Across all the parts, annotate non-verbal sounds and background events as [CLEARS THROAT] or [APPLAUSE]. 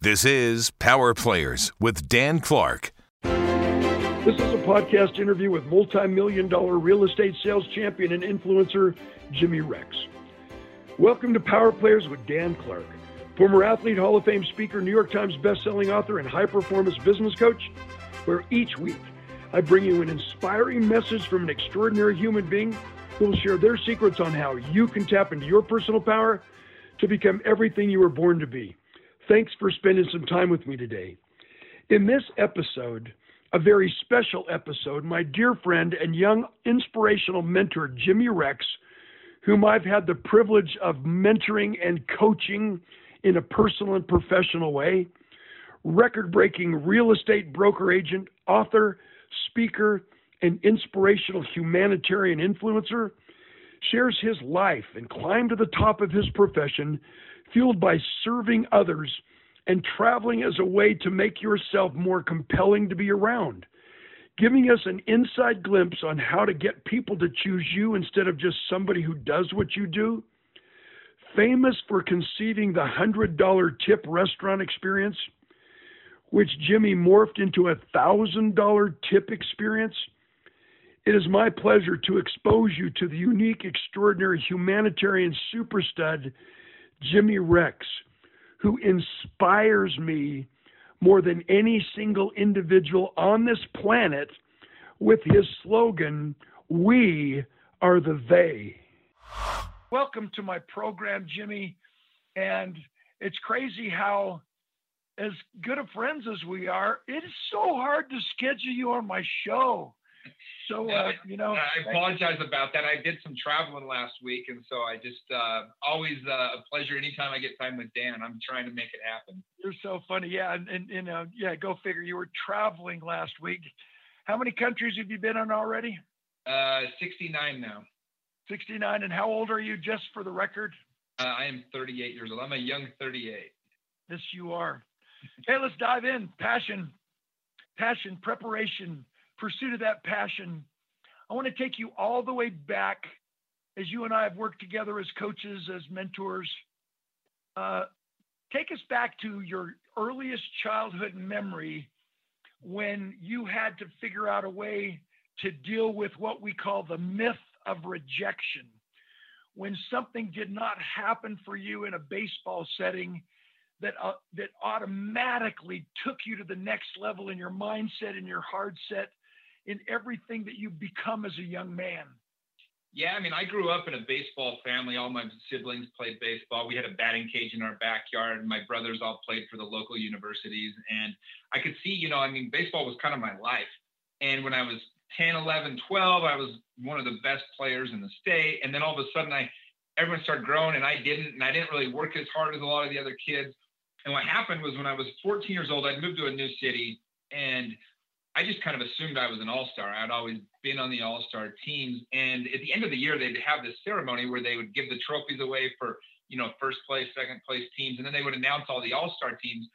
This is Power Players with Dan Clark. This is a podcast interview with multi million dollar real estate sales champion and influencer, Jimmy Rex. Welcome to Power Players with Dan Clark, former athlete, Hall of Fame speaker, New York Times bestselling author, and high performance business coach, where each week I bring you an inspiring message from an extraordinary human being who will share their secrets on how you can tap into your personal power to become everything you were born to be. Thanks for spending some time with me today. In this episode, a very special episode, my dear friend and young inspirational mentor, Jimmy Rex, whom I've had the privilege of mentoring and coaching in a personal and professional way, record breaking real estate broker agent, author, speaker, and inspirational humanitarian influencer, shares his life and climb to the top of his profession fueled by serving others and traveling as a way to make yourself more compelling to be around, giving us an inside glimpse on how to get people to choose you instead of just somebody who does what you do. Famous for conceiving the $100 tip restaurant experience, which Jimmy morphed into a $1,000 tip experience. It is my pleasure to expose you to the unique, extraordinary humanitarian super stud Jimmy Rex, who inspires me more than any single individual on this planet with his slogan, We are the they. Welcome to my program, Jimmy. And it's crazy how, as good of friends as we are, it is so hard to schedule you on my show. So uh, you know, I apologize about that. I did some traveling last week, and so I just uh, always uh, a pleasure anytime I get time with Dan. I'm trying to make it happen. You're so funny, yeah, and, and you know, yeah. Go figure. You were traveling last week. How many countries have you been on already? Uh, 69 now. 69, and how old are you? Just for the record. Uh, I am 38 years old. I'm a young 38. Yes, you are. hey, let's dive in. Passion, passion, preparation pursuit of that passion. I want to take you all the way back as you and I have worked together as coaches, as mentors. Uh, take us back to your earliest childhood memory when you had to figure out a way to deal with what we call the myth of rejection. When something did not happen for you in a baseball setting, that uh, that automatically took you to the next level in your mindset, in your hard set, in everything that you become as a young man? Yeah, I mean, I grew up in a baseball family. All my siblings played baseball. We had a batting cage in our backyard. My brothers all played for the local universities. And I could see, you know, I mean, baseball was kind of my life. And when I was 10, 11, 12, I was one of the best players in the state. And then all of a sudden, I everyone started growing and I didn't. And I didn't really work as hard as a lot of the other kids. And what happened was when I was 14 years old, I'd moved to a new city and I just kind of assumed I was an all star. I'd always been on the all star teams. And at the end of the year, they'd have this ceremony where they would give the trophies away for, you know, first place, second place teams. And then they would announce all the all star teams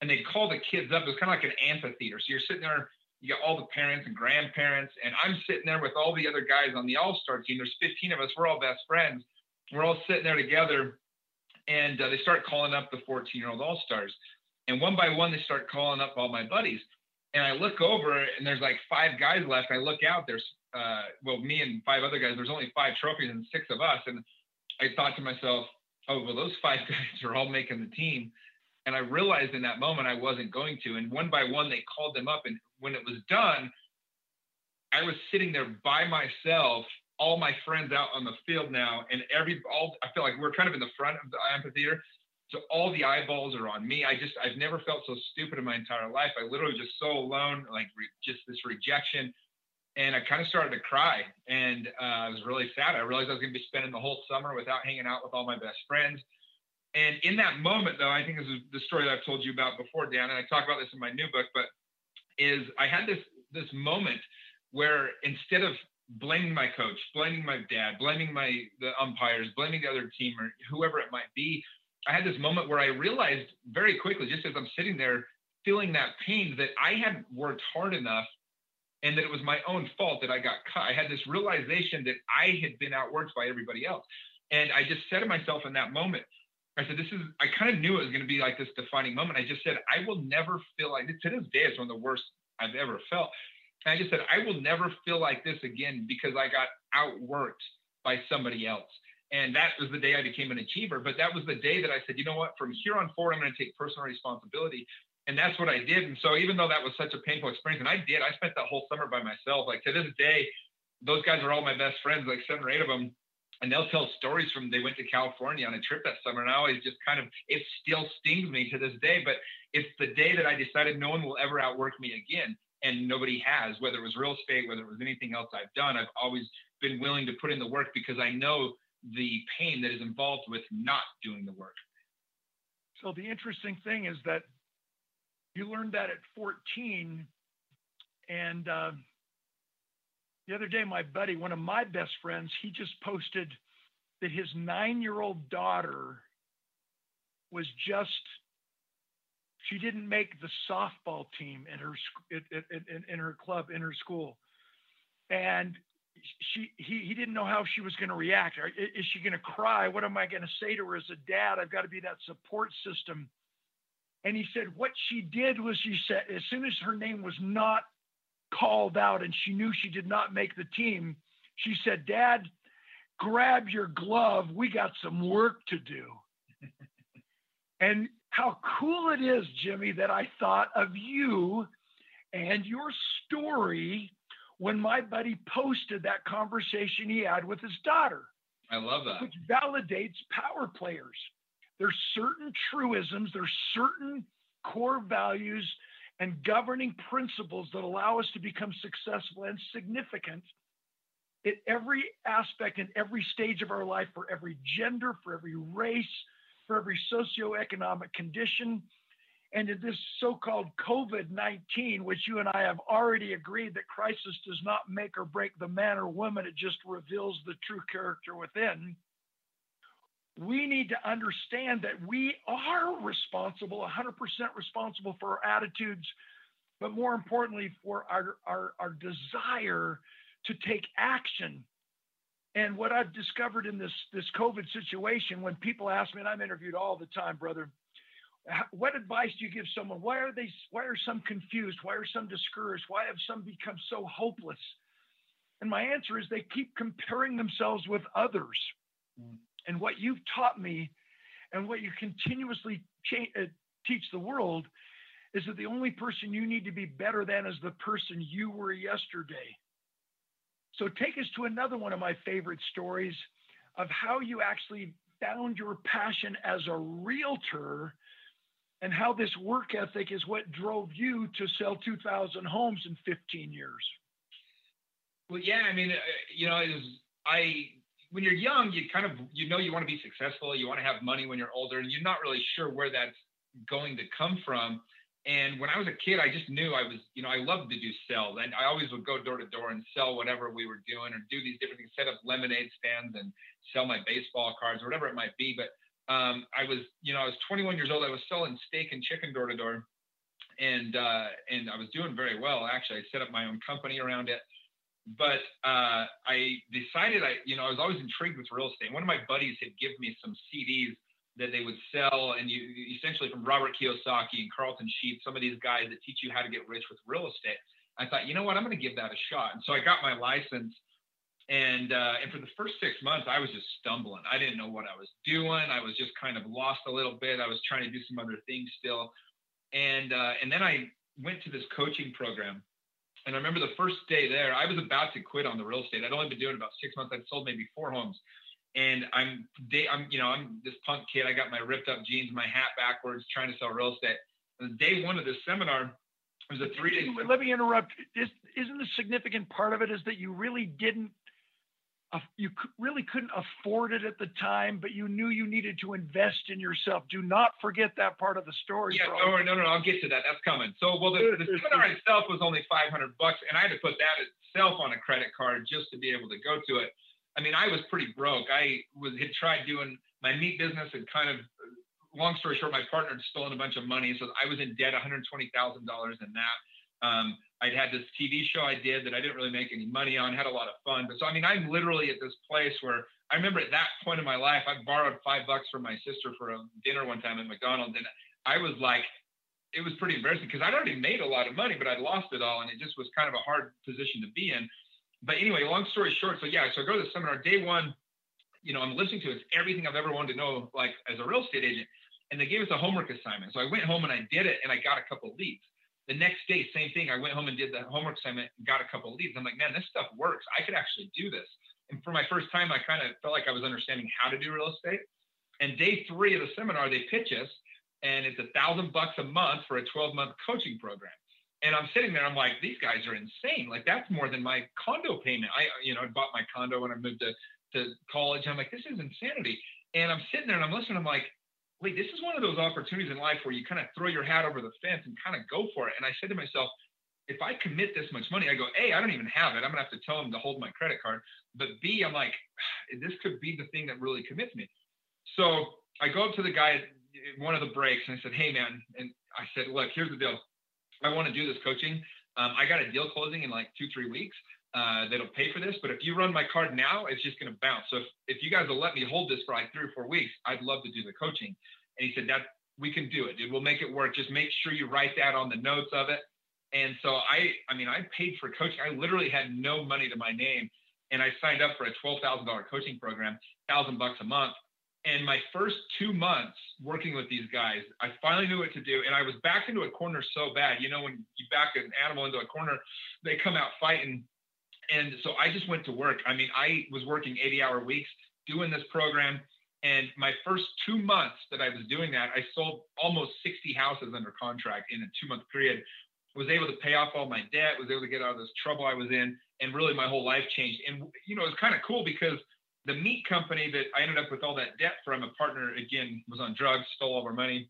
and they'd call the kids up. It was kind of like an amphitheater. So you're sitting there, you got all the parents and grandparents. And I'm sitting there with all the other guys on the all star team. There's 15 of us. We're all best friends. We're all sitting there together. And uh, they start calling up the 14 year old all stars. And one by one, they start calling up all my buddies and I look over and there's like five guys left. I look out, there's uh, well, me and five other guys. There's only five trophies and six of us. And I thought to myself, oh well, those five [LAUGHS] guys are all making the team. And I realized in that moment I wasn't going to. And one by one they called them up. And when it was done, I was sitting there by myself. All my friends out on the field now, and every all I feel like we're kind of in the front of the amphitheater, so all the eyeballs are on me. I just I've never felt so stupid in my entire life. I literally just so alone, like re- just this rejection, and I kind of started to cry, and uh, I was really sad. I realized I was going to be spending the whole summer without hanging out with all my best friends. And in that moment, though, I think this is the story that I've told you about before, Dan, and I talk about this in my new book. But is I had this this moment where instead of blaming my coach, blaming my dad, blaming my the umpires, blaming the other team or whoever it might be, I had this moment where I realized very quickly, just as I'm sitting there feeling that pain, that I had worked hard enough and that it was my own fault that I got cut. I had this realization that I had been outworked by everybody else. And I just said to myself in that moment, I said, this is, I kind of knew it was going to be like this defining moment. I just said, I will never feel like this. to this day, it's one of the worst I've ever felt. And I just said, I will never feel like this again because I got outworked by somebody else. And that was the day I became an achiever. But that was the day that I said, you know what, from here on forward, I'm going to take personal responsibility. And that's what I did. And so even though that was such a painful experience, and I did, I spent that whole summer by myself. Like to this day, those guys are all my best friends, like seven or eight of them and they'll tell stories from they went to California on a trip that summer. And I always just kind of it still stings me to this day. But it's the day that I decided no one will ever outwork me again. And nobody has, whether it was real estate, whether it was anything else I've done, I've always been willing to put in the work because I know the pain that is involved with not doing the work. So the interesting thing is that you learned that at 14 and uh, the other day, my buddy, one of my best friends, he just posted that his nine year old daughter was just, she didn't make the softball team in her, in, in, in her club, in her school. And she he, he didn't know how she was going to react. Is she going to cry? What am I going to say to her as a dad? I've got to be that support system. And he said what she did was she said as soon as her name was not called out and she knew she did not make the team, she said, Dad, grab your glove. We got some work to do. [LAUGHS] and how cool it is, Jimmy, that I thought of you and your story when my buddy posted that conversation he had with his daughter. I love that. Which validates power players. There's certain truisms, there's certain core values and governing principles that allow us to become successful and significant at every aspect and every stage of our life for every gender, for every race, for every socioeconomic condition. And in this so called COVID 19, which you and I have already agreed that crisis does not make or break the man or woman, it just reveals the true character within we need to understand that we are responsible, 100% responsible for our attitudes, but more importantly, for our, our, our desire to take action. And what I've discovered in this, this COVID situation, when people ask me, and I'm interviewed all the time, brother, what advice do you give someone? Why are they, why are some confused? Why are some discouraged? Why have some become so hopeless? And my answer is they keep comparing themselves with others. Mm. And what you've taught me and what you continuously uh, teach the world is that the only person you need to be better than is the person you were yesterday. So take us to another one of my favorite stories of how you actually found your passion as a realtor and how this work ethic is what drove you to sell 2,000 homes in 15 years. Well, yeah, I mean, you know, was, I when you're young, you kind of you know you want to be successful, you want to have money when you're older, and you're not really sure where that's going to come from. And when I was a kid, I just knew I was, you know, I loved to do sell, and I always would go door to door and sell whatever we were doing, or do these different things, set up lemonade stands and sell my baseball cards, or whatever it might be. But um, I was, you know, I was 21 years old. I was selling steak and chicken door to door, and uh, and I was doing very well. Actually, I set up my own company around it but uh, I decided I, you know, I was always intrigued with real estate. One of my buddies had given me some CDs that they would sell, and you essentially from Robert Kiyosaki and Carleton Sheets, some of these guys that teach you how to get rich with real estate. I thought, you know what, I'm going to give that a shot. And so I got my license, and uh, and for the first six months, I was just stumbling. I didn't know what I was doing. I was just kind of lost a little bit. I was trying to do some other things still, and uh, and then I went to this coaching program and I remember the first day there, I was about to quit on the real estate. I'd only been doing about six months. I'd sold maybe four homes. And I'm day, I'm, you know, I'm this punk kid. I got my ripped up jeans, my hat backwards, trying to sell real estate. And day one of this seminar was a three day. Let me interrupt. This isn't the significant part of it is that you really didn't you really couldn't afford it at the time, but you knew you needed to invest in yourself. Do not forget that part of the story. Yeah, no, no, no, I'll get to that. That's coming. So, well, the, the [LAUGHS] seminar itself was only 500 bucks, and I had to put that itself on a credit card just to be able to go to it. I mean, I was pretty broke. I was had tried doing my meat business and kind of, long story short, my partner had stolen a bunch of money, so I was in debt, $120,000 in that. Um, I'd had this TV show I did that I didn't really make any money on, had a lot of fun. But so, I mean, I'm literally at this place where I remember at that point in my life, I borrowed five bucks from my sister for a dinner one time at McDonald's. And I was like, it was pretty embarrassing because I'd already made a lot of money, but I'd lost it all. And it just was kind of a hard position to be in. But anyway, long story short, so yeah, so I go to the seminar day one, you know, I'm listening to it. It's everything I've ever wanted to know, like as a real estate agent. And they gave us a homework assignment. So I went home and I did it and I got a couple leads. The next day, same thing. I went home and did the homework assignment and got a couple leads. I'm like, man, this stuff works. I could actually do this. And for my first time, I kind of felt like I was understanding how to do real estate. And day three of the seminar, they pitch us, and it's a thousand bucks a month for a 12 month coaching program. And I'm sitting there, I'm like, these guys are insane. Like that's more than my condo payment. I, you know, I bought my condo when I moved to, to college. I'm like, this is insanity. And I'm sitting there and I'm listening. I'm like, wait, this is one of those opportunities in life where you kind of throw your hat over the fence and kind of go for it. And I said to myself, if I commit this much money, I go, A, I don't even have it. I'm gonna have to tell them to hold my credit card. But B, I'm like, this could be the thing that really commits me. So I go up to the guy at one of the breaks and I said, Hey man, and I said, look, here's the deal. I want to do this coaching. Um, I got a deal closing in like two, three weeks. Uh, that'll pay for this. But if you run my card now, it's just going to bounce. So if, if you guys will let me hold this for like three or four weeks, I'd love to do the coaching. And he said that we can do it. It will make it work. Just make sure you write that on the notes of it. And so I, I mean, I paid for coaching. I literally had no money to my name, and I signed up for a twelve thousand dollar coaching program, thousand bucks a month. And my first two months working with these guys, I finally knew what to do. And I was backed into a corner so bad. You know, when you back an animal into a corner, they come out fighting. And so I just went to work. I mean, I was working 80 hour weeks doing this program. And my first two months that I was doing that, I sold almost 60 houses under contract in a two month period was able to pay off all my debt, was able to get out of this trouble I was in, and really my whole life changed. And you know, it's kind of cool because the meat company that I ended up with all that debt from, a partner again was on drugs, stole all our money.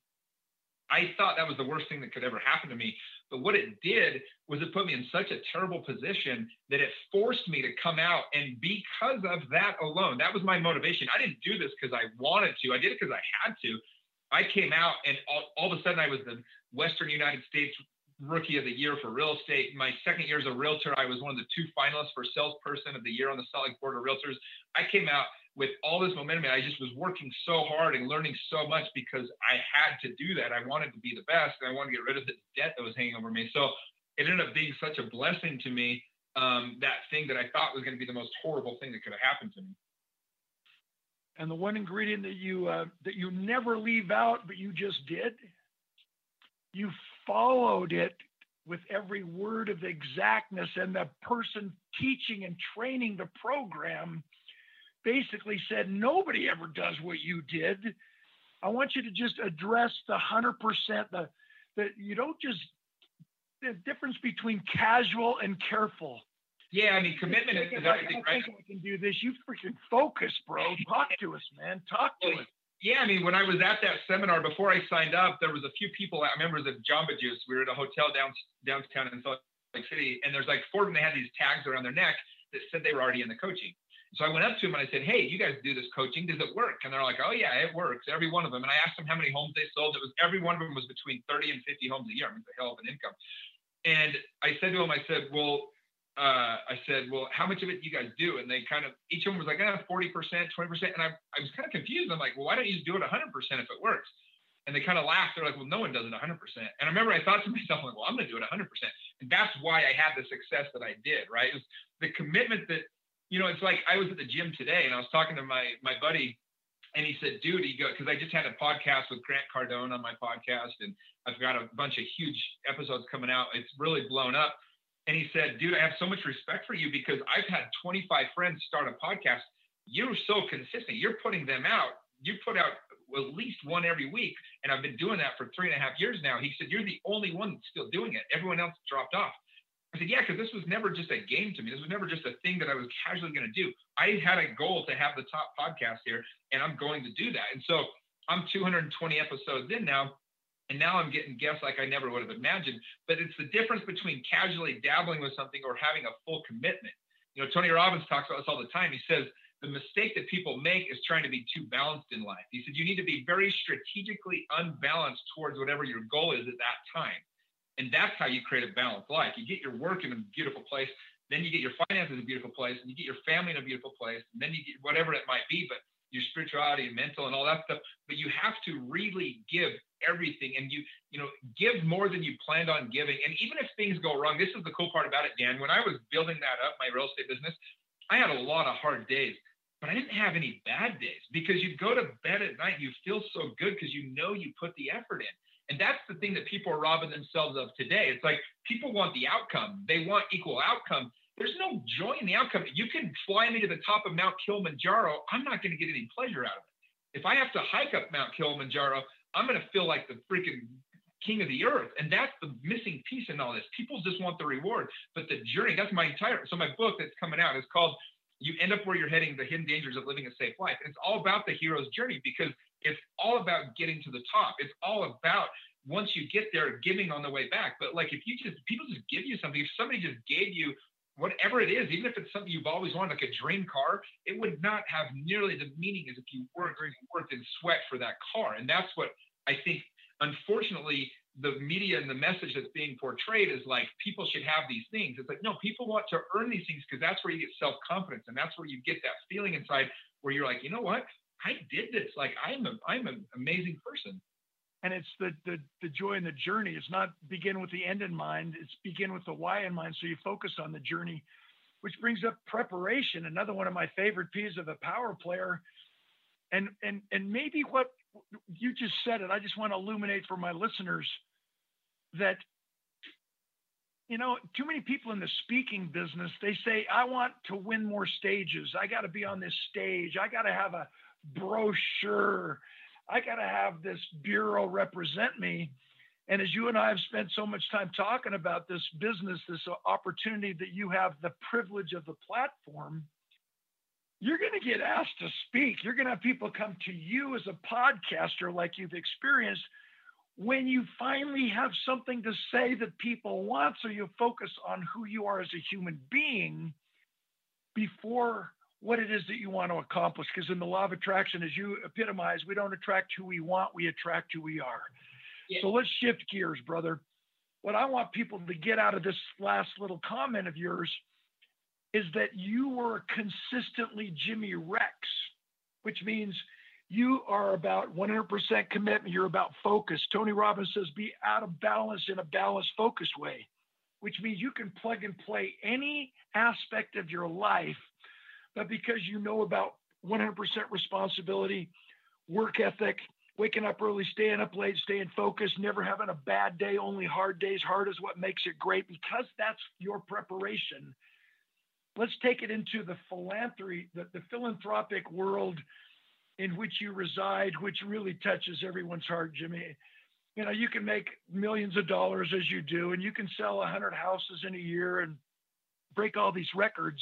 I thought that was the worst thing that could ever happen to me. But what it did was it put me in such a terrible position that it forced me to come out. And because of that alone, that was my motivation. I didn't do this because I wanted to, I did it because I had to. I came out and all, all of a sudden I was the Western United States rookie of the year for real estate. My second year as a realtor, I was one of the two finalists for salesperson of the year on the Salt Lake Board of Realtors. I came out with all this momentum I just was working so hard and learning so much because I had to do that. I wanted to be the best and I wanted to get rid of the debt that was hanging over me. So it ended up being such a blessing to me. Um, that thing that I thought was going to be the most horrible thing that could have happened to me. And the one ingredient that you uh, that you never leave out, but you just did, you followed it with every word of exactness, and the person teaching and training the program basically said, Nobody ever does what you did. I want you to just address the 100%, the, that you don't just, the difference between casual and careful. Yeah, I mean, commitment is everything, right? I think I can do this. You freaking focus, bro. Talk to us, man. Talk to us. Yeah, I mean, when I was at that seminar before I signed up, there was a few people, I remember the Jamba Juice. We were at a hotel down, downtown in Salt Lake City, and there's like four of them that had these tags around their neck that said they were already in the coaching. So I went up to them and I said, Hey, you guys do this coaching. Does it work? And they're like, Oh, yeah, it works. Every one of them. And I asked them how many homes they sold. It was every one of them was between 30 and 50 homes a year. I mean, it's a hell of an income. And I said to them, I said, Well, uh, I said, well, how much of it do you guys do? And they kind of, each of them was like, eh, 40%, 20%. And I, I was kind of confused. I'm like, well, why don't you just do it 100% if it works? And they kind of laughed. They're like, well, no one does it 100%. And I remember I thought to [LAUGHS] myself, like, well, I'm going to do it 100%. And that's why I had the success that I did, right? It was the commitment that, you know, it's like I was at the gym today and I was talking to my, my buddy and he said, dude, he go, cause I just had a podcast with Grant Cardone on my podcast and I've got a bunch of huge episodes coming out. It's really blown up and he said, dude, I have so much respect for you because I've had 25 friends start a podcast. You're so consistent. You're putting them out. You put out at least one every week. And I've been doing that for three and a half years now. He said, You're the only one still doing it. Everyone else dropped off. I said, Yeah, because this was never just a game to me. This was never just a thing that I was casually going to do. I had a goal to have the top podcast here, and I'm going to do that. And so I'm 220 episodes in now. And now I'm getting guests like I never would have imagined. But it's the difference between casually dabbling with something or having a full commitment. You know, Tony Robbins talks about this all the time. He says the mistake that people make is trying to be too balanced in life. He said you need to be very strategically unbalanced towards whatever your goal is at that time. And that's how you create a balanced life. You get your work in a beautiful place, then you get your finances in a beautiful place, and you get your family in a beautiful place, and then you get whatever it might be, but your spirituality and mental and all that stuff. But you have to really give everything and you, you know, give more than you planned on giving. And even if things go wrong, this is the cool part about it, Dan. When I was building that up, my real estate business, I had a lot of hard days, but I didn't have any bad days because you'd go to bed at night, you feel so good because you know you put the effort in. And that's the thing that people are robbing themselves of today. It's like people want the outcome, they want equal outcome. There's no joy in the outcome. You can fly me to the top of Mount Kilimanjaro. I'm not going to get any pleasure out of it. If I have to hike up Mount Kilimanjaro, I'm going to feel like the freaking king of the earth. And that's the missing piece in all this. People just want the reward, but the journey, that's my entire, so my book that's coming out is called You End Up Where You're Heading, The Hidden Dangers of Living a Safe Life. It's all about the hero's journey because it's all about getting to the top. It's all about once you get there, giving on the way back. But like if you just people just give you something, if somebody just gave you whatever it is, even if it's something you've always wanted, like a dream car, it would not have nearly the meaning as if you worked worked and sweat for that car. And that's what I think. Unfortunately, the media and the message that's being portrayed is like people should have these things. It's like no, people want to earn these things because that's where you get self confidence, and that's where you get that feeling inside where you're like, you know what, I did this. Like I'm a I'm an amazing person. And it's the, the the joy in the journey. It's not begin with the end in mind. It's begin with the why in mind. So you focus on the journey which brings up preparation another one of my favorite pieces of a power player. And and and maybe what you just said it i just want to illuminate for my listeners that you know too many people in the speaking business they say i want to win more stages i got to be on this stage i got to have a brochure I got to have this bureau represent me. And as you and I have spent so much time talking about this business, this opportunity that you have the privilege of the platform, you're going to get asked to speak. You're going to have people come to you as a podcaster, like you've experienced, when you finally have something to say that people want. So you focus on who you are as a human being before what it is that you want to accomplish. Because in the law of attraction, as you epitomize, we don't attract who we want, we attract who we are. Yeah. So let's shift gears, brother. What I want people to get out of this last little comment of yours is that you were consistently Jimmy Rex, which means you are about 100% commitment. You're about focus. Tony Robbins says be out of balance in a balanced, focused way, which means you can plug and play any aspect of your life but because you know about 100% responsibility, work ethic, waking up early, staying up late, staying focused, never having a bad day, only hard days. Hard is what makes it great because that's your preparation. Let's take it into the philanthropy, the, the philanthropic world in which you reside, which really touches everyone's heart, Jimmy. You know, you can make millions of dollars as you do, and you can sell 100 houses in a year and break all these records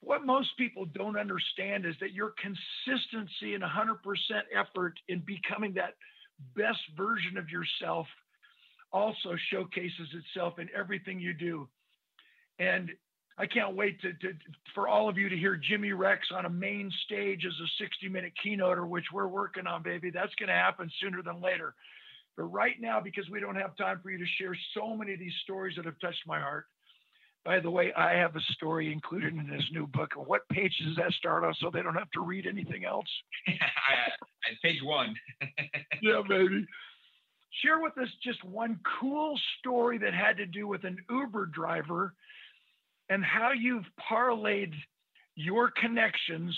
what most people don't understand is that your consistency and 100% effort in becoming that best version of yourself also showcases itself in everything you do. And I can't wait to, to, for all of you to hear Jimmy Rex on a main stage as a 60 minute keynoter, which we're working on, baby. That's going to happen sooner than later. But right now, because we don't have time for you to share so many of these stories that have touched my heart, by the way, I have a story included in this new book. What page does that start on so they don't have to read anything else? [LAUGHS] page one. [LAUGHS] yeah, baby. Share with us just one cool story that had to do with an Uber driver and how you've parlayed your connections.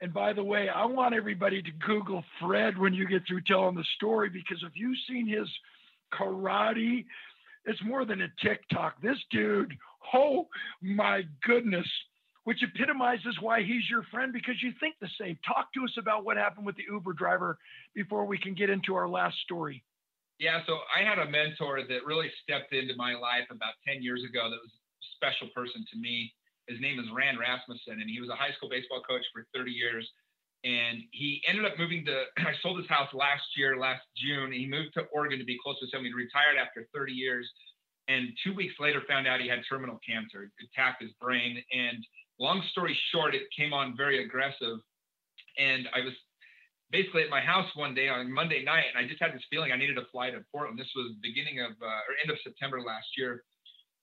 And by the way, I want everybody to Google Fred when you get through telling the story because if you've seen his karate, it's more than a TikTok. This dude Oh my goodness, which epitomizes why he's your friend because you think the same. Talk to us about what happened with the Uber driver before we can get into our last story. Yeah, so I had a mentor that really stepped into my life about 10 years ago that was special person to me. His name is Rand Rasmussen, and he was a high school baseball coach for 30 years. And he ended up moving to, [CLEARS THROAT] I sold his house last year, last June. He moved to Oregon to be close to home. He retired after 30 years and two weeks later found out he had terminal cancer. Attacked his brain. And long story short, it came on very aggressive. And I was basically at my house one day on Monday night, and I just had this feeling I needed to fly to Portland. This was beginning of uh, or end of September last year,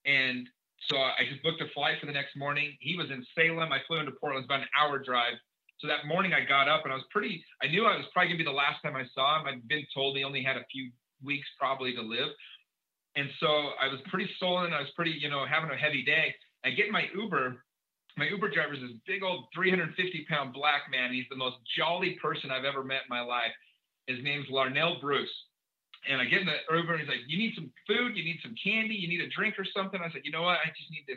and so I just booked a flight for the next morning. He was in Salem. I flew into Portland. About an hour drive. So that morning I got up and I was pretty. I knew I was probably gonna be the last time I saw him. I'd been told he only had a few weeks probably to live, and so I was pretty sullen. I was pretty, you know, having a heavy day. I get my Uber my Uber driver is this big old 350 pound black man. He's the most jolly person I've ever met in my life. His name's Larnell Bruce. And I get in the Uber and he's like, You need some food, you need some candy, you need a drink or something. I said, You know what? I just need to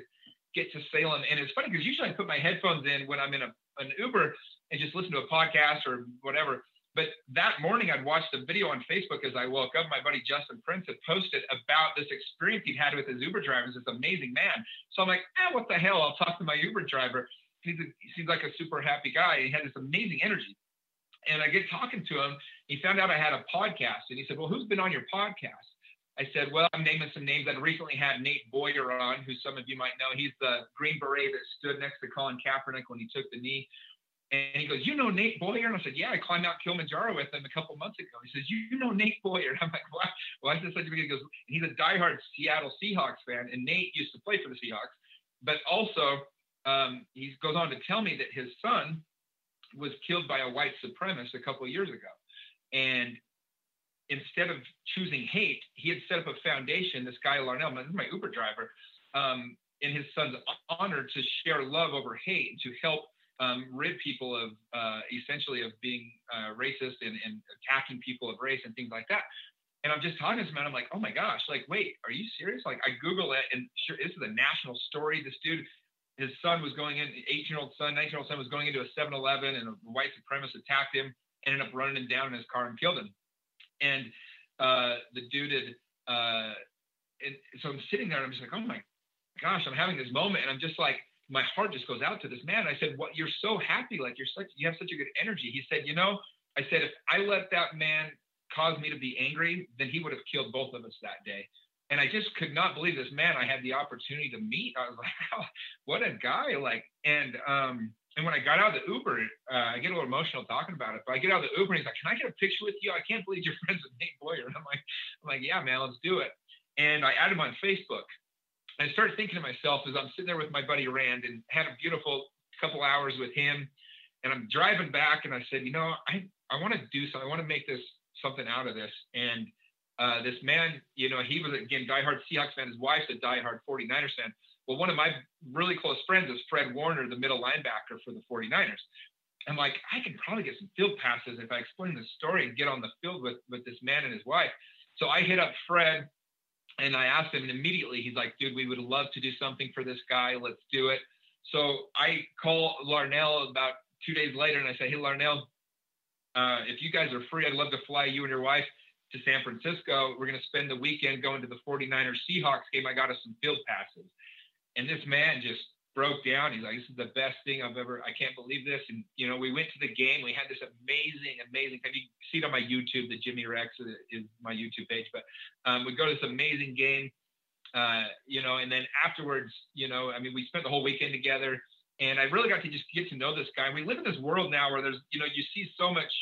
get to Salem. And it's funny because usually I put my headphones in when I'm in a, an Uber and just listen to a podcast or whatever. But that morning, I'd watched a video on Facebook as I woke up. My buddy Justin Prince had posted about this experience he'd had with his Uber driver. This amazing man. So I'm like, eh, what the hell? I'll talk to my Uber driver. A, he seems like a super happy guy. He had this amazing energy. And I get talking to him. He found out I had a podcast, and he said, "Well, who's been on your podcast?" I said, "Well, I'm naming some names. I recently had Nate Boyer on, who some of you might know. He's the Green Beret that stood next to Colin Kaepernick when he took the knee. And he goes, You know Nate Boyer? And I said, Yeah, I climbed out Kilimanjaro with him a couple months ago. He says, You know Nate Boyer? And [LAUGHS] I'm like, Why? Why is this such a big He goes, He's a diehard Seattle Seahawks fan. And Nate used to play for the Seahawks. But also, um, he goes on to tell me that his son was killed by a white supremacist a couple of years ago. And instead of choosing hate, he had set up a foundation, this guy, Larnell, this is my Uber driver, um, in his son's honor to share love over hate, to help um, rid people of uh, essentially of being uh, racist and, and, attacking people of race and things like that. And I'm just talking to this man. I'm like, oh my gosh, like, wait, are you serious? Like, I Google it, and sure, this is a national story. This dude, his son was going in, 18 year old son, 19 year old son was going into a 7 Eleven, and a white supremacist attacked him, ended up running him down in his car and killed him. And uh, the dude had, uh, and so I'm sitting there, and I'm just like, oh my gosh, I'm having this moment, and I'm just like, my heart just goes out to this man. I said, "What? You're so happy. Like you're such. You have such a good energy." He said, "You know," I said, "If I let that man cause me to be angry, then he would have killed both of us that day." And I just could not believe this man I had the opportunity to meet. I was like, [LAUGHS] oh, "What a guy!" Like, and um, and when I got out of the Uber, uh, I get a little emotional talking about it. But I get out of the Uber, and he's like, "Can I get a picture with you? I can't believe you're [LAUGHS] friends with Nate Boyer." And I'm like, "I'm like, yeah, man, let's do it." And I added him on Facebook. And I started thinking to myself as I'm sitting there with my buddy Rand and had a beautiful couple hours with him. And I'm driving back and I said, you know, I, I want to do something. I want to make this something out of this. And uh, this man, you know, he was again diehard Seahawks fan. His wife's a diehard 49ers fan. Well, one of my really close friends is Fred Warner, the middle linebacker for the 49ers. I'm like, I can probably get some field passes if I explain the story and get on the field with with this man and his wife. So I hit up Fred and I asked him, and immediately he's like, dude, we would love to do something for this guy. Let's do it. So I call Larnell about two days later and I say, hey, Larnell, uh, if you guys are free, I'd love to fly you and your wife to San Francisco. We're going to spend the weekend going to the 49ers Seahawks game. I got us some field passes. And this man just broke down. He's like, "This is the best thing I've ever. I can't believe this." And you know, we went to the game. We had this amazing, amazing. Have you see it on my YouTube? The Jimmy Rex is my YouTube page. But um, we go to this amazing game. Uh, you know, and then afterwards, you know, I mean, we spent the whole weekend together, and I really got to just get to know this guy. We live in this world now where there's, you know, you see so much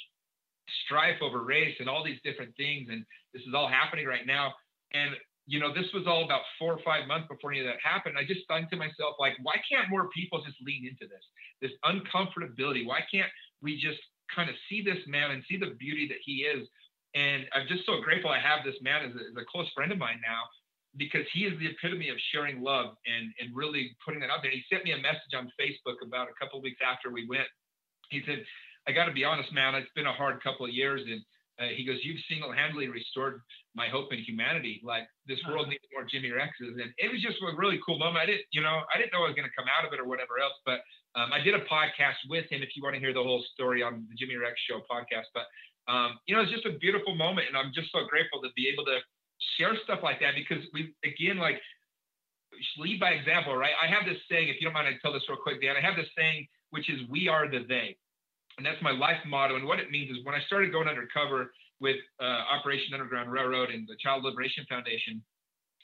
strife over race and all these different things, and this is all happening right now. And you know, this was all about four or five months before any of that happened. I just thought to myself, like, why can't more people just lean into this, this uncomfortability? Why can't we just kind of see this man and see the beauty that he is? And I'm just so grateful I have this man as a, as a close friend of mine now because he is the epitome of sharing love and, and really putting that out there. He sent me a message on Facebook about a couple of weeks after we went. He said, I got to be honest, man, it's been a hard couple of years. And uh, he goes, "You've single-handedly restored my hope in humanity. Like this world needs more Jimmy Rexes." And it was just a really cool moment. I didn't, you know, I didn't know I was going to come out of it or whatever else. But um, I did a podcast with him. If you want to hear the whole story on the Jimmy Rex Show podcast, but um, you know, it's just a beautiful moment, and I'm just so grateful to be able to share stuff like that because we, again, like lead by example, right? I have this saying. If you don't mind, I tell this real quick, Dan. I have this saying, which is, "We are the they." and that's my life motto. And what it means is when I started going undercover with uh, Operation Underground Railroad and the Child Liberation Foundation,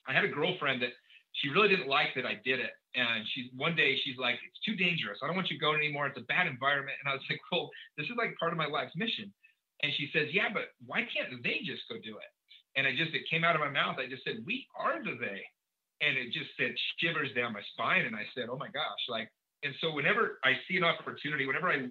I had a girlfriend that she really didn't like that I did it. And she's one day she's like, it's too dangerous. I don't want you going anymore. It's a bad environment. And I was [LAUGHS] like, well, this is like part of my life's mission. And she says, Yeah, but why can't they just go do it? And I just, it came out of my mouth. I just said, We are the they. And it just said shivers down my spine. And I said, Oh my gosh. Like, and so whenever I see an opportunity, whenever I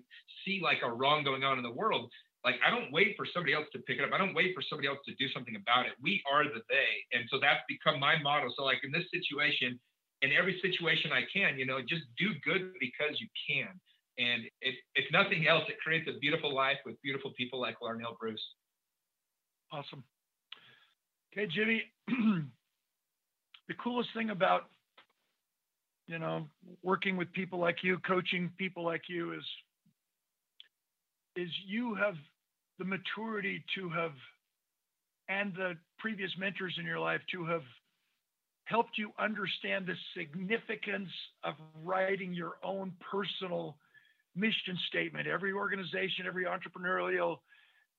see like a wrong going on in the world, like I don't wait for somebody else to pick it up. I don't wait for somebody else to do something about it. We are the they. And so that's become my motto. So like in this situation, in every situation I can, you know, just do good because you can. And if, if nothing else, it creates a beautiful life with beautiful people like Larnell Bruce. Awesome. Okay, Jimmy. [CLEARS THROAT] the coolest thing about you know working with people like you, coaching people like you, is is you have the maturity to have and the previous mentors in your life to have helped you understand the significance of writing your own personal mission statement. Every organization, every entrepreneurial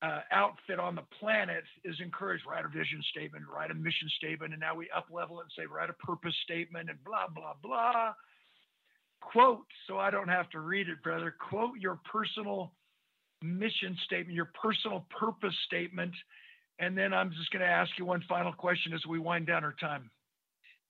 uh, outfit on the planet is encouraged write a vision statement, write a mission statement, and now we up level it and say write a purpose statement and blah blah blah. Quote, so I don't have to read it, brother. Quote your personal mission statement, your personal purpose statement, and then I'm just going to ask you one final question as we wind down our time.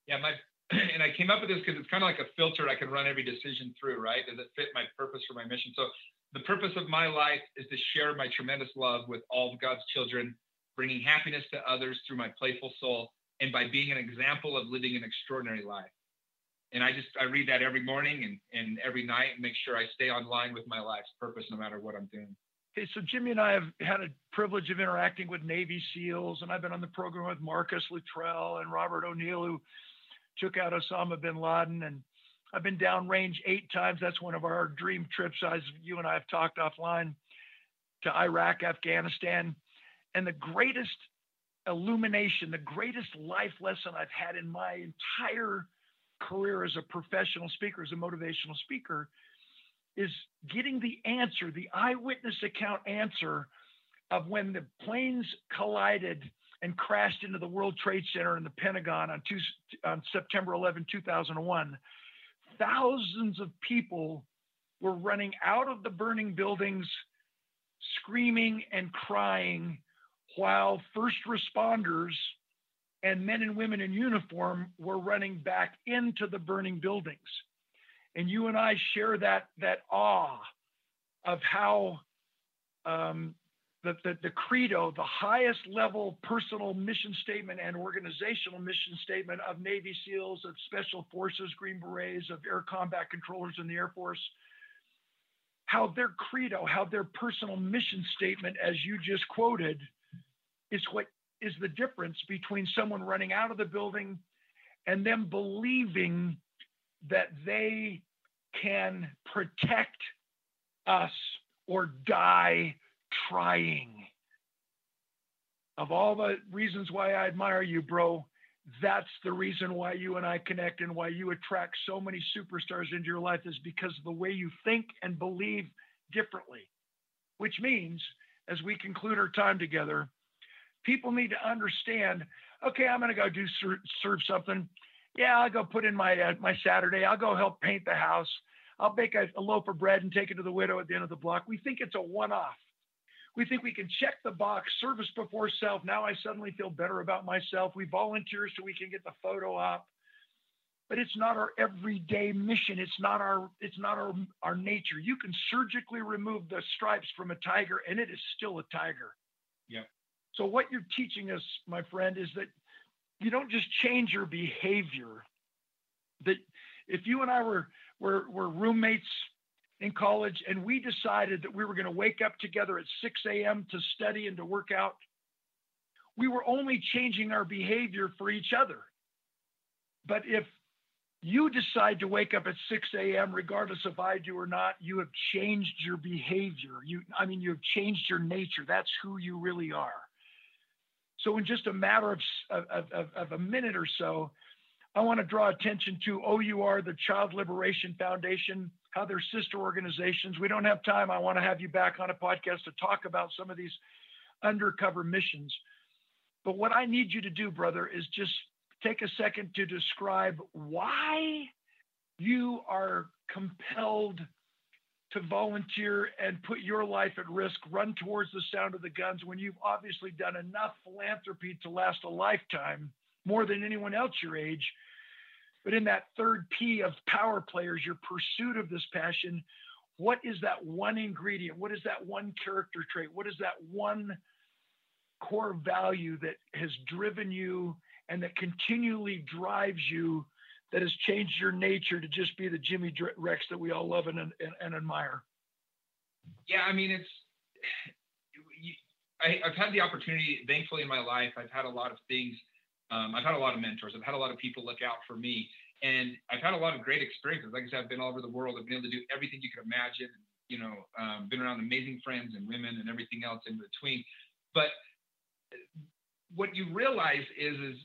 Yeah, my [CLEARS THROAT] and I came up with this because it's kind of like a filter I can run every decision through, right? Does it fit my purpose for my mission? So the purpose of my life is to share my tremendous love with all of God's children, bringing happiness to others through my playful soul, and by being an example of living an extraordinary life. And I just I read that every morning and, and every night and make sure I stay on line with my life's purpose no matter what I'm doing. Okay, so Jimmy and I have had a privilege of interacting with Navy SEALs, and I've been on the program with Marcus Luttrell and Robert O'Neill, who took out Osama bin Laden. And I've been downrange eight times. That's one of our dream trips. As you and I have talked offline to Iraq, Afghanistan. And the greatest illumination, the greatest life lesson I've had in my entire career as a professional speaker, as a motivational speaker, is getting the answer, the eyewitness account answer of when the planes collided and crashed into the World Trade Center and the Pentagon on, two, on September 11, 2001, thousands of people were running out of the burning buildings, screaming and crying, while first responders and men and women in uniform were running back into the burning buildings. And you and I share that, that awe of how um, the, the, the credo, the highest level personal mission statement and organizational mission statement of Navy SEALs, of Special Forces, Green Berets, of Air Combat Controllers in the Air Force, how their credo, how their personal mission statement, as you just quoted, is what is the difference between someone running out of the building and them believing that they can protect us or die trying. Of all the reasons why I admire you, bro, that's the reason why you and I connect and why you attract so many superstars into your life is because of the way you think and believe differently. Which means, as we conclude our time together, people need to understand okay, I'm going to go do serve, serve something. Yeah, I'll go put in my uh, my Saturday. I'll go help paint the house. I'll bake a, a loaf of bread and take it to the widow at the end of the block. We think it's a one off. We think we can check the box, service before self. Now I suddenly feel better about myself. We volunteer so we can get the photo op. But it's not our everyday mission. It's not our it's not our, our nature. You can surgically remove the stripes from a tiger and it is still a tiger. Yeah. So what you're teaching us, my friend, is that you don't just change your behavior. That if you and I were were, were roommates in college, and we decided that we were going to wake up together at 6 a.m. to study and to work out. We were only changing our behavior for each other. But if you decide to wake up at 6 a.m., regardless if I do or not, you have changed your behavior. You, I mean, you have changed your nature. That's who you really are. So, in just a matter of, of, of, of a minute or so, I want to draw attention to OUR, the Child Liberation Foundation how they're sister organizations. We don't have time. I want to have you back on a podcast to talk about some of these undercover missions. But what I need you to do, brother, is just take a second to describe why you are compelled to volunteer and put your life at risk, run towards the sound of the guns when you've obviously done enough philanthropy to last a lifetime, more than anyone else your age. But in that third P of power players, your pursuit of this passion, what is that one ingredient? What is that one character trait? What is that one core value that has driven you and that continually drives you that has changed your nature to just be the Jimmy Rex that we all love and, and, and admire? Yeah, I mean, it's, I, have had the opportunity, thankfully, in my life, I've had a lot of things. Um, I've had a lot of mentors. I've had a lot of people look out for me. And I've had a lot of great experiences. Like I said, I've been all over the world. I've been able to do everything you could imagine. You know, um, been around amazing friends and women and everything else in between. But what you realize is, is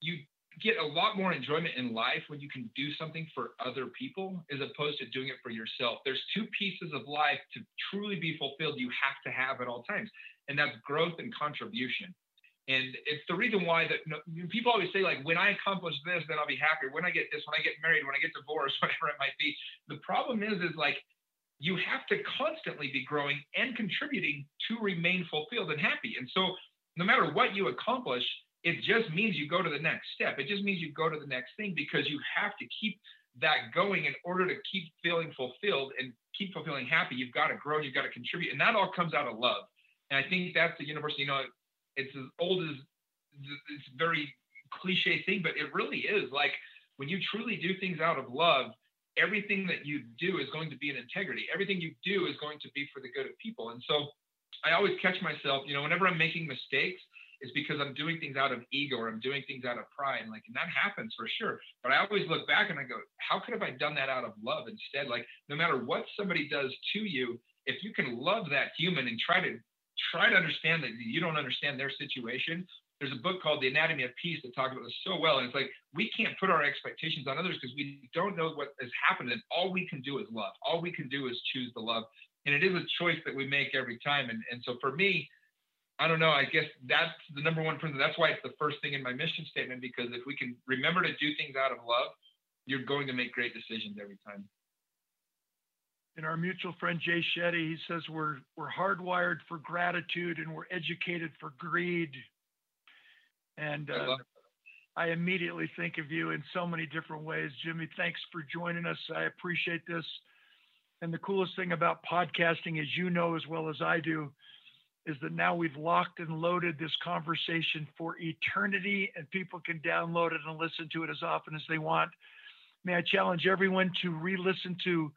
you get a lot more enjoyment in life when you can do something for other people as opposed to doing it for yourself. There's two pieces of life to truly be fulfilled you have to have at all times, and that's growth and contribution. And it's the reason why that you know, people always say, like, when I accomplish this, then I'll be happier. When I get this, when I get married, when I get divorced, [LAUGHS] whatever it might be. The problem is, is like, you have to constantly be growing and contributing to remain fulfilled and happy. And so, no matter what you accomplish, it just means you go to the next step. It just means you go to the next thing because you have to keep that going in order to keep feeling fulfilled and keep feeling happy. You've got to grow, you've got to contribute. And that all comes out of love. And I think that's the university, you know, it's as old as it's very cliche thing, but it really is like when you truly do things out of love, everything that you do is going to be in integrity. Everything you do is going to be for the good of people. And so I always catch myself, you know, whenever I'm making mistakes, it's because I'm doing things out of ego or I'm doing things out of pride. And like, and that happens for sure. But I always look back and I go, how could have I done that out of love instead? Like, no matter what somebody does to you, if you can love that human and try to try to understand that you don't understand their situation. There's a book called The Anatomy of Peace that talks about this so well. And it's like we can't put our expectations on others because we don't know what has happened. And all we can do is love. All we can do is choose the love. And it is a choice that we make every time. And, and so for me, I don't know. I guess that's the number one principle. That's why it's the first thing in my mission statement, because if we can remember to do things out of love, you're going to make great decisions every time and our mutual friend Jay Shetty, he says we're we're hardwired for gratitude and we're educated for greed. And uh, I, I immediately think of you in so many different ways, Jimmy. Thanks for joining us. I appreciate this. And the coolest thing about podcasting, as you know as well as I do, is that now we've locked and loaded this conversation for eternity, and people can download it and listen to it as often as they want. May I challenge everyone to re-listen to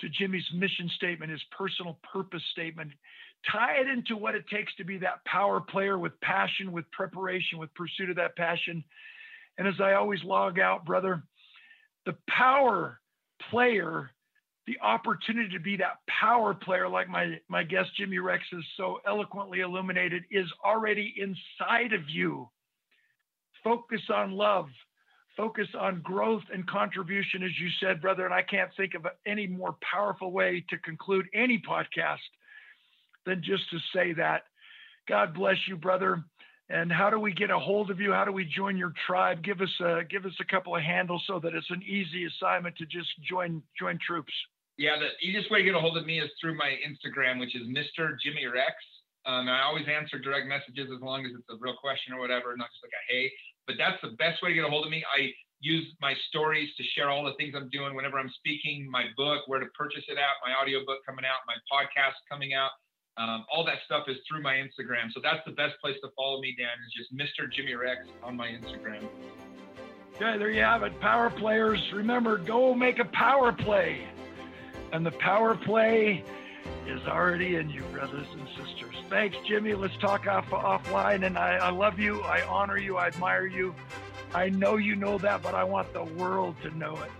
to Jimmy's mission statement, his personal purpose statement, tie it into what it takes to be that power player with passion, with preparation, with pursuit of that passion. And as I always log out, brother, the power player, the opportunity to be that power player, like my, my guest Jimmy Rex has so eloquently illuminated, is already inside of you. Focus on love, focus on growth and contribution, as you said, brother. And I can't think of any more powerful way to conclude any podcast than just to say that. God bless you, brother. And how do we get a hold of you? How do we join your tribe? Give us a give us a couple of handles so that it's an easy assignment to just join join troops. Yeah, the easiest way to get a hold of me is through my Instagram, which is Mr. Jimmy Rex. Um, I always answer direct messages as long as it's a real question or whatever, not just like a hey. But that's the best way to get a hold of me. I use my stories to share all the things I'm doing whenever I'm speaking, my book, where to purchase it at, my audio book coming out, my podcast coming out. Um, all that stuff is through my Instagram. So that's the best place to follow me, Dan, is just Mr. Jimmy Rex on my Instagram. Okay, there you have it. Power players, remember, go make a power play. And the power play is already in you, brothers and sisters. Thanks, Jimmy. Let's talk off offline. And I, I love you. I honor you. I admire you. I know you know that, but I want the world to know it.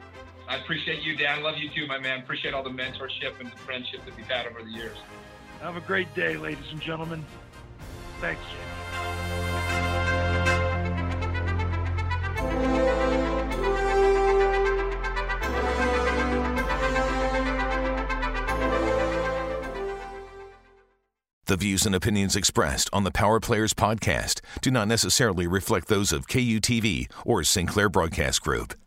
I appreciate you, Dan. Love you too, my man. Appreciate all the mentorship and the friendship that we've had over the years. Have a great day, ladies and gentlemen. Thanks, The views and opinions expressed on the Power Players podcast do not necessarily reflect those of KUTV or Sinclair Broadcast Group.